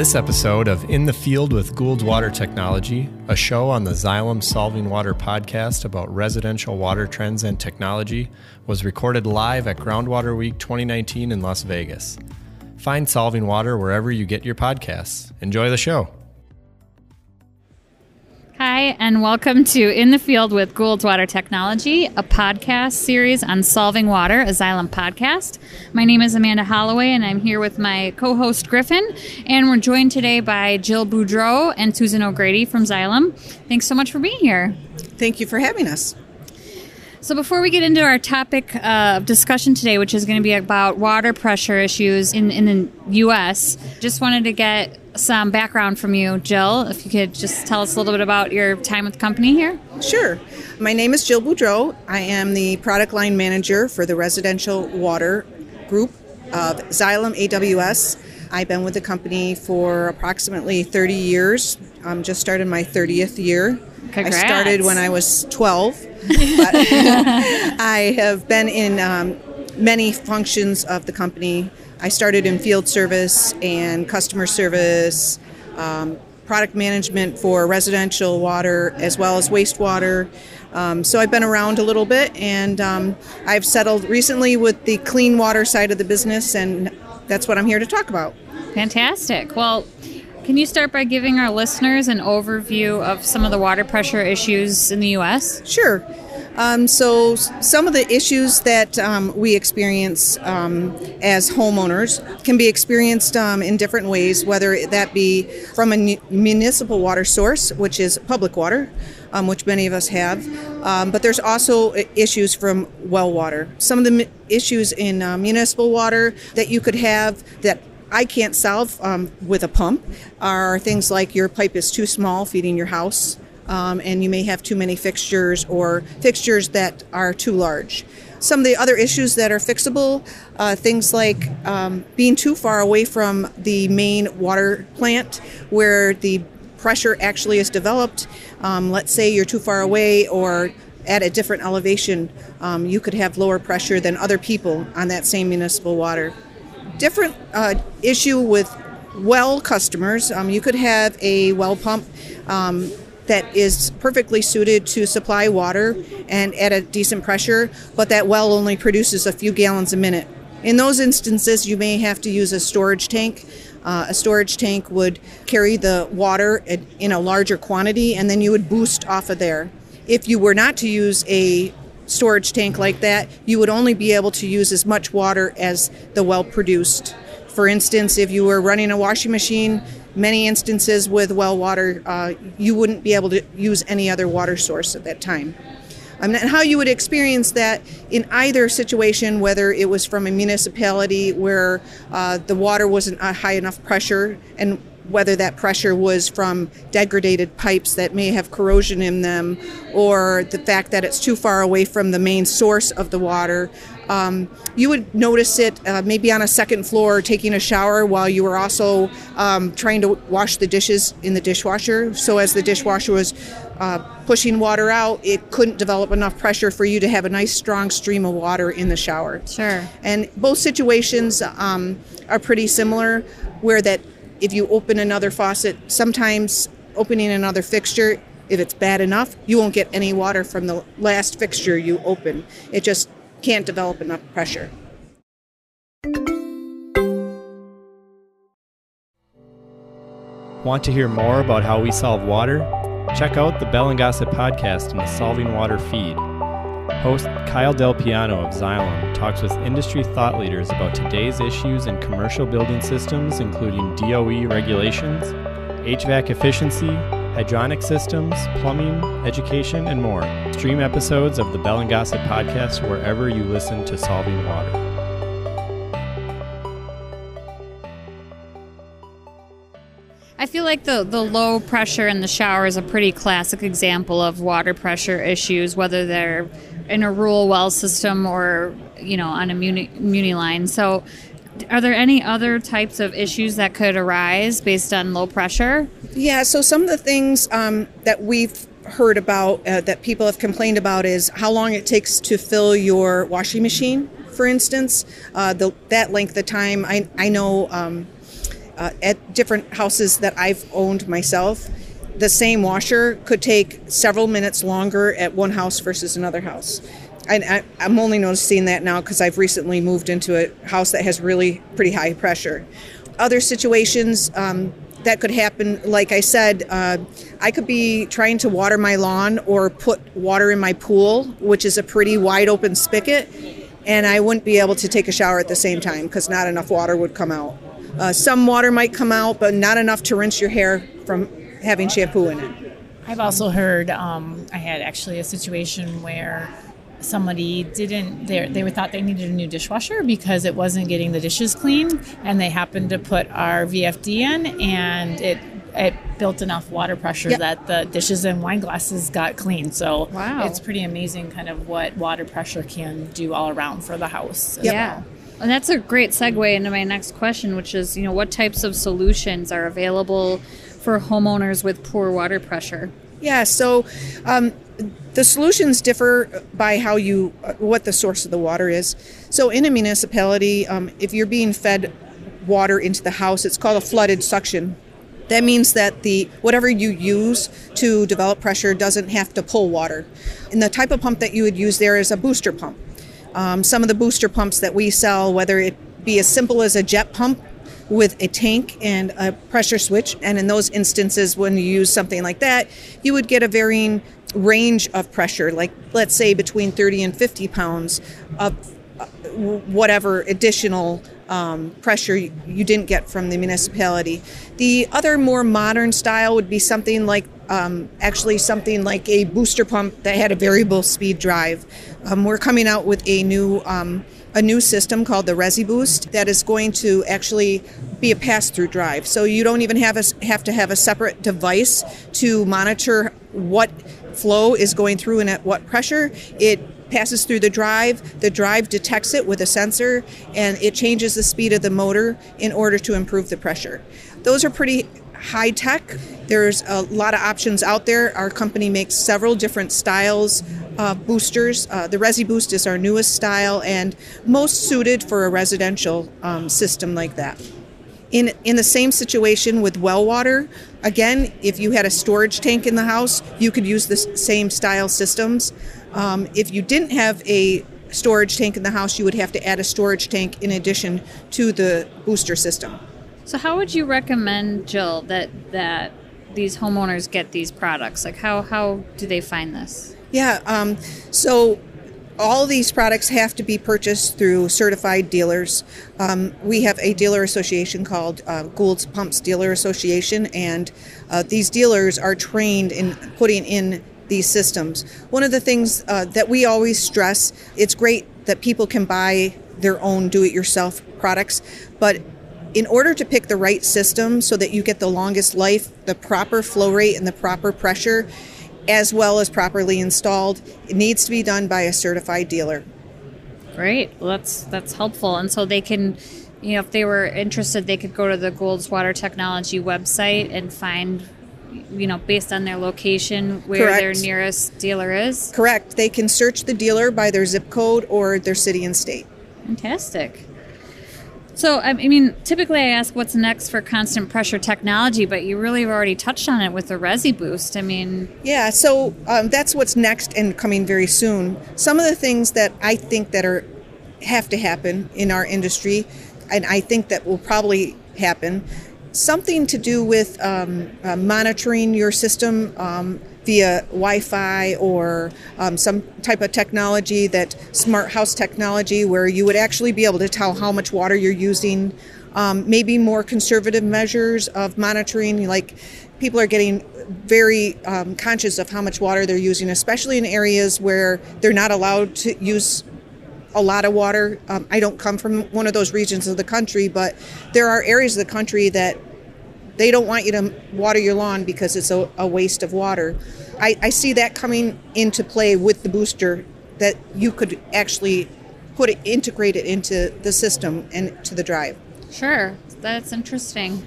This episode of In the Field with Gould's Water Technology, a show on the Xylem Solving Water podcast about residential water trends and technology, was recorded live at Groundwater Week 2019 in Las Vegas. Find Solving Water wherever you get your podcasts. Enjoy the show. Hi, and welcome to In the Field with Gould's Water Technology, a podcast series on solving water, a Xylem podcast. My name is Amanda Holloway, and I'm here with my co host Griffin. And we're joined today by Jill Boudreau and Susan O'Grady from Xylem. Thanks so much for being here. Thank you for having us. So, before we get into our topic uh, of discussion today, which is going to be about water pressure issues in, in the U.S., just wanted to get some background from you, Jill. If you could just tell us a little bit about your time with the company here. Sure. My name is Jill Boudreau. I am the product line manager for the residential water group of Xylem AWS. I've been with the company for approximately 30 years. I'm just started my 30th year. Congrats. I started when I was 12, but I have been in um, many functions of the company. I started in field service and customer service, um, product management for residential water as well as wastewater. Um, so I've been around a little bit, and um, I've settled recently with the clean water side of the business, and that's what I'm here to talk about. Fantastic. Well, can you start by giving our listeners an overview of some of the water pressure issues in the U.S.? Sure. Um, so, some of the issues that um, we experience um, as homeowners can be experienced um, in different ways, whether that be from a municipal water source, which is public water, um, which many of us have, um, but there's also issues from well water. Some of the issues in uh, municipal water that you could have that I can't solve um, with a pump are things like your pipe is too small feeding your house, um, and you may have too many fixtures or fixtures that are too large. Some of the other issues that are fixable, uh, things like um, being too far away from the main water plant where the pressure actually is developed. Um, let's say you're too far away or at a different elevation, um, you could have lower pressure than other people on that same municipal water different uh, issue with well customers. Um, you could have a well pump um, that is perfectly suited to supply water and at a decent pressure, but that well only produces a few gallons a minute. In those instances, you may have to use a storage tank. Uh, a storage tank would carry the water in- in a larger quantity, and then you would boost off of there. If you were not to use a storage tank like that, you would only be able to use as much water as the well produced. For instance, if you were running a washing machine, many instances with well water, uh, you wouldn't be able to use any other water source at that time. Um, and how you would experience that in either situation, whether it was from a municipality where uh, the water wasn't a high enough pressure and whether that pressure was from degraded pipes that may have corrosion in them or the fact that it's too far away from the main source of the water. Um, you would notice it uh, maybe on a second floor taking a shower while you were also um, trying to wash the dishes in the dishwasher. So, as the dishwasher was uh, pushing water out, it couldn't develop enough pressure for you to have a nice strong stream of water in the shower. Sure. And both situations um, are pretty similar, where that if you open another faucet, sometimes opening another fixture, if it's bad enough, you won't get any water from the last fixture you open. It just can't develop enough pressure. Want to hear more about how we solve water? Check out the Bell and Gossett podcast in the Solving Water feed. Host Kyle Del Piano of Xylem talks with industry thought leaders about today's issues in commercial building systems, including DOE regulations, HVAC efficiency, hydronic systems, plumbing, education, and more. Stream episodes of the Bell and Gossett podcast wherever you listen to Solving Water. I feel like the, the low pressure in the shower is a pretty classic example of water pressure issues, whether they're in a rural well system or, you know, on a muni, muni line. So, are there any other types of issues that could arise based on low pressure? Yeah, so some of the things um, that we've heard about uh, that people have complained about is how long it takes to fill your washing machine, for instance. Uh, the, that length of time, I, I know um, uh, at different houses that I've owned myself, the same washer could take several minutes longer at one house versus another house. I, I'm only noticing that now because I've recently moved into a house that has really pretty high pressure. Other situations, um, that could happen. Like I said, uh, I could be trying to water my lawn or put water in my pool, which is a pretty wide open spigot, and I wouldn't be able to take a shower at the same time because not enough water would come out. Uh, some water might come out, but not enough to rinse your hair from having shampoo in it. I've also heard, um, I had actually a situation where somebody didn't they, they were thought they needed a new dishwasher because it wasn't getting the dishes clean and they happened to put our vfd in and it it built enough water pressure Yep. that the dishes and wine glasses got clean so Wow. it's pretty amazing kind of what water pressure can do all around for the house as Yeah. well. And that's a great segue into my next question, which is, you know, what types of solutions are available for homeowners with poor water pressure? Yeah, so um, the solutions differ by how you, uh, what the source of the water is. So in a municipality, um, if you're being fed water into the house, it's called a flooded suction. That means that the whatever you use to develop pressure doesn't have to pull water. And the type of pump that you would use there is a booster pump. Um, some of the booster pumps that we sell, whether it be as simple as a jet pump with a tank and a pressure switch, and in those instances, when you use something like that, you would get a varying range of pressure, like let's say between 30 and 50 pounds of uh, whatever additional um, pressure you didn't get from the municipality. The other more modern style would be something like um, actually something like a booster pump that had a variable speed drive. Um, we're coming out with a new um, a new system called the ResiBoost that is going to actually be a pass-through drive. So you don't even have a, have to have a separate device to monitor what flow is going through and at what pressure. It passes through the drive. The drive detects it with a sensor and it changes the speed of the motor in order to improve the pressure. Those are pretty high tech. There's a lot of options out there. Our company makes several different styles of boosters. Uh, the Resi Boost is our newest style and most suited for a residential um, system like that. In, in the same situation with well water, again, if you had a storage tank in the house, you could use the same style systems. Um, if you didn't have a storage tank in the house, you would have to add a storage tank in addition to the booster system. So how would you recommend, Jill, that that these homeowners get these products? Like how how do they find this? Yeah, um, so all these products have to be purchased through certified dealers. Um, we have a dealer association called uh, Gould's Pumps Dealer Association, and uh, these dealers are trained in putting in these systems. One of the things uh, that we always stress it's great that people can buy their own do it yourself products, but in order to pick the right system so that you get the longest life, the proper flow rate, and the proper pressure, as well as properly installed, it needs to be done by a certified dealer. Great. Well, that's that's helpful. And so they can, you know, if they were interested, they could go to the Gould's Water Technology website and find, you know, based on their location, where their nearest dealer is. Correct. They can search the dealer by their zip code or their city and state. Fantastic. So, I mean, typically I ask what's next for constant pressure technology, but you really have already touched on it with the Resi Boost. I mean, Yeah, so um, that's what's next and coming very soon. Some of the things that I think that are have to happen in our industry, and I think that will probably happen, something to do with um, uh, monitoring your system um, via Wi-Fi or um, some type of technology that smart house technology, where you would actually be able to tell how much water you're using. Um, maybe more conservative measures of monitoring, like people are getting very um, conscious of how much water they're using, especially in areas where they're not allowed to use a lot of water. Um, I don't come from one of those regions of the country, but there are areas of the country that they don't want you to water your lawn because it's a, a waste of water. I, I see that coming into play with the booster that you could actually put it, integrate it into the system and to the drive. sure, that's interesting.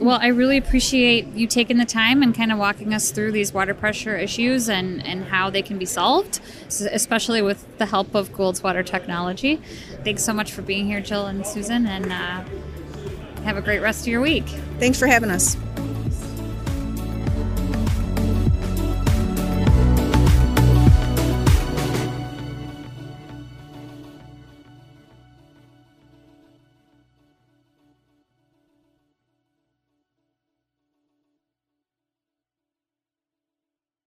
Well, I really appreciate you taking the time and kind of walking us through these water pressure issues and, and how they can be solved, especially with the help of Gould's Water Technology. Thanks so much for being here, Jill and Susan, and uh, Have a great rest of your week. Thanks for having us.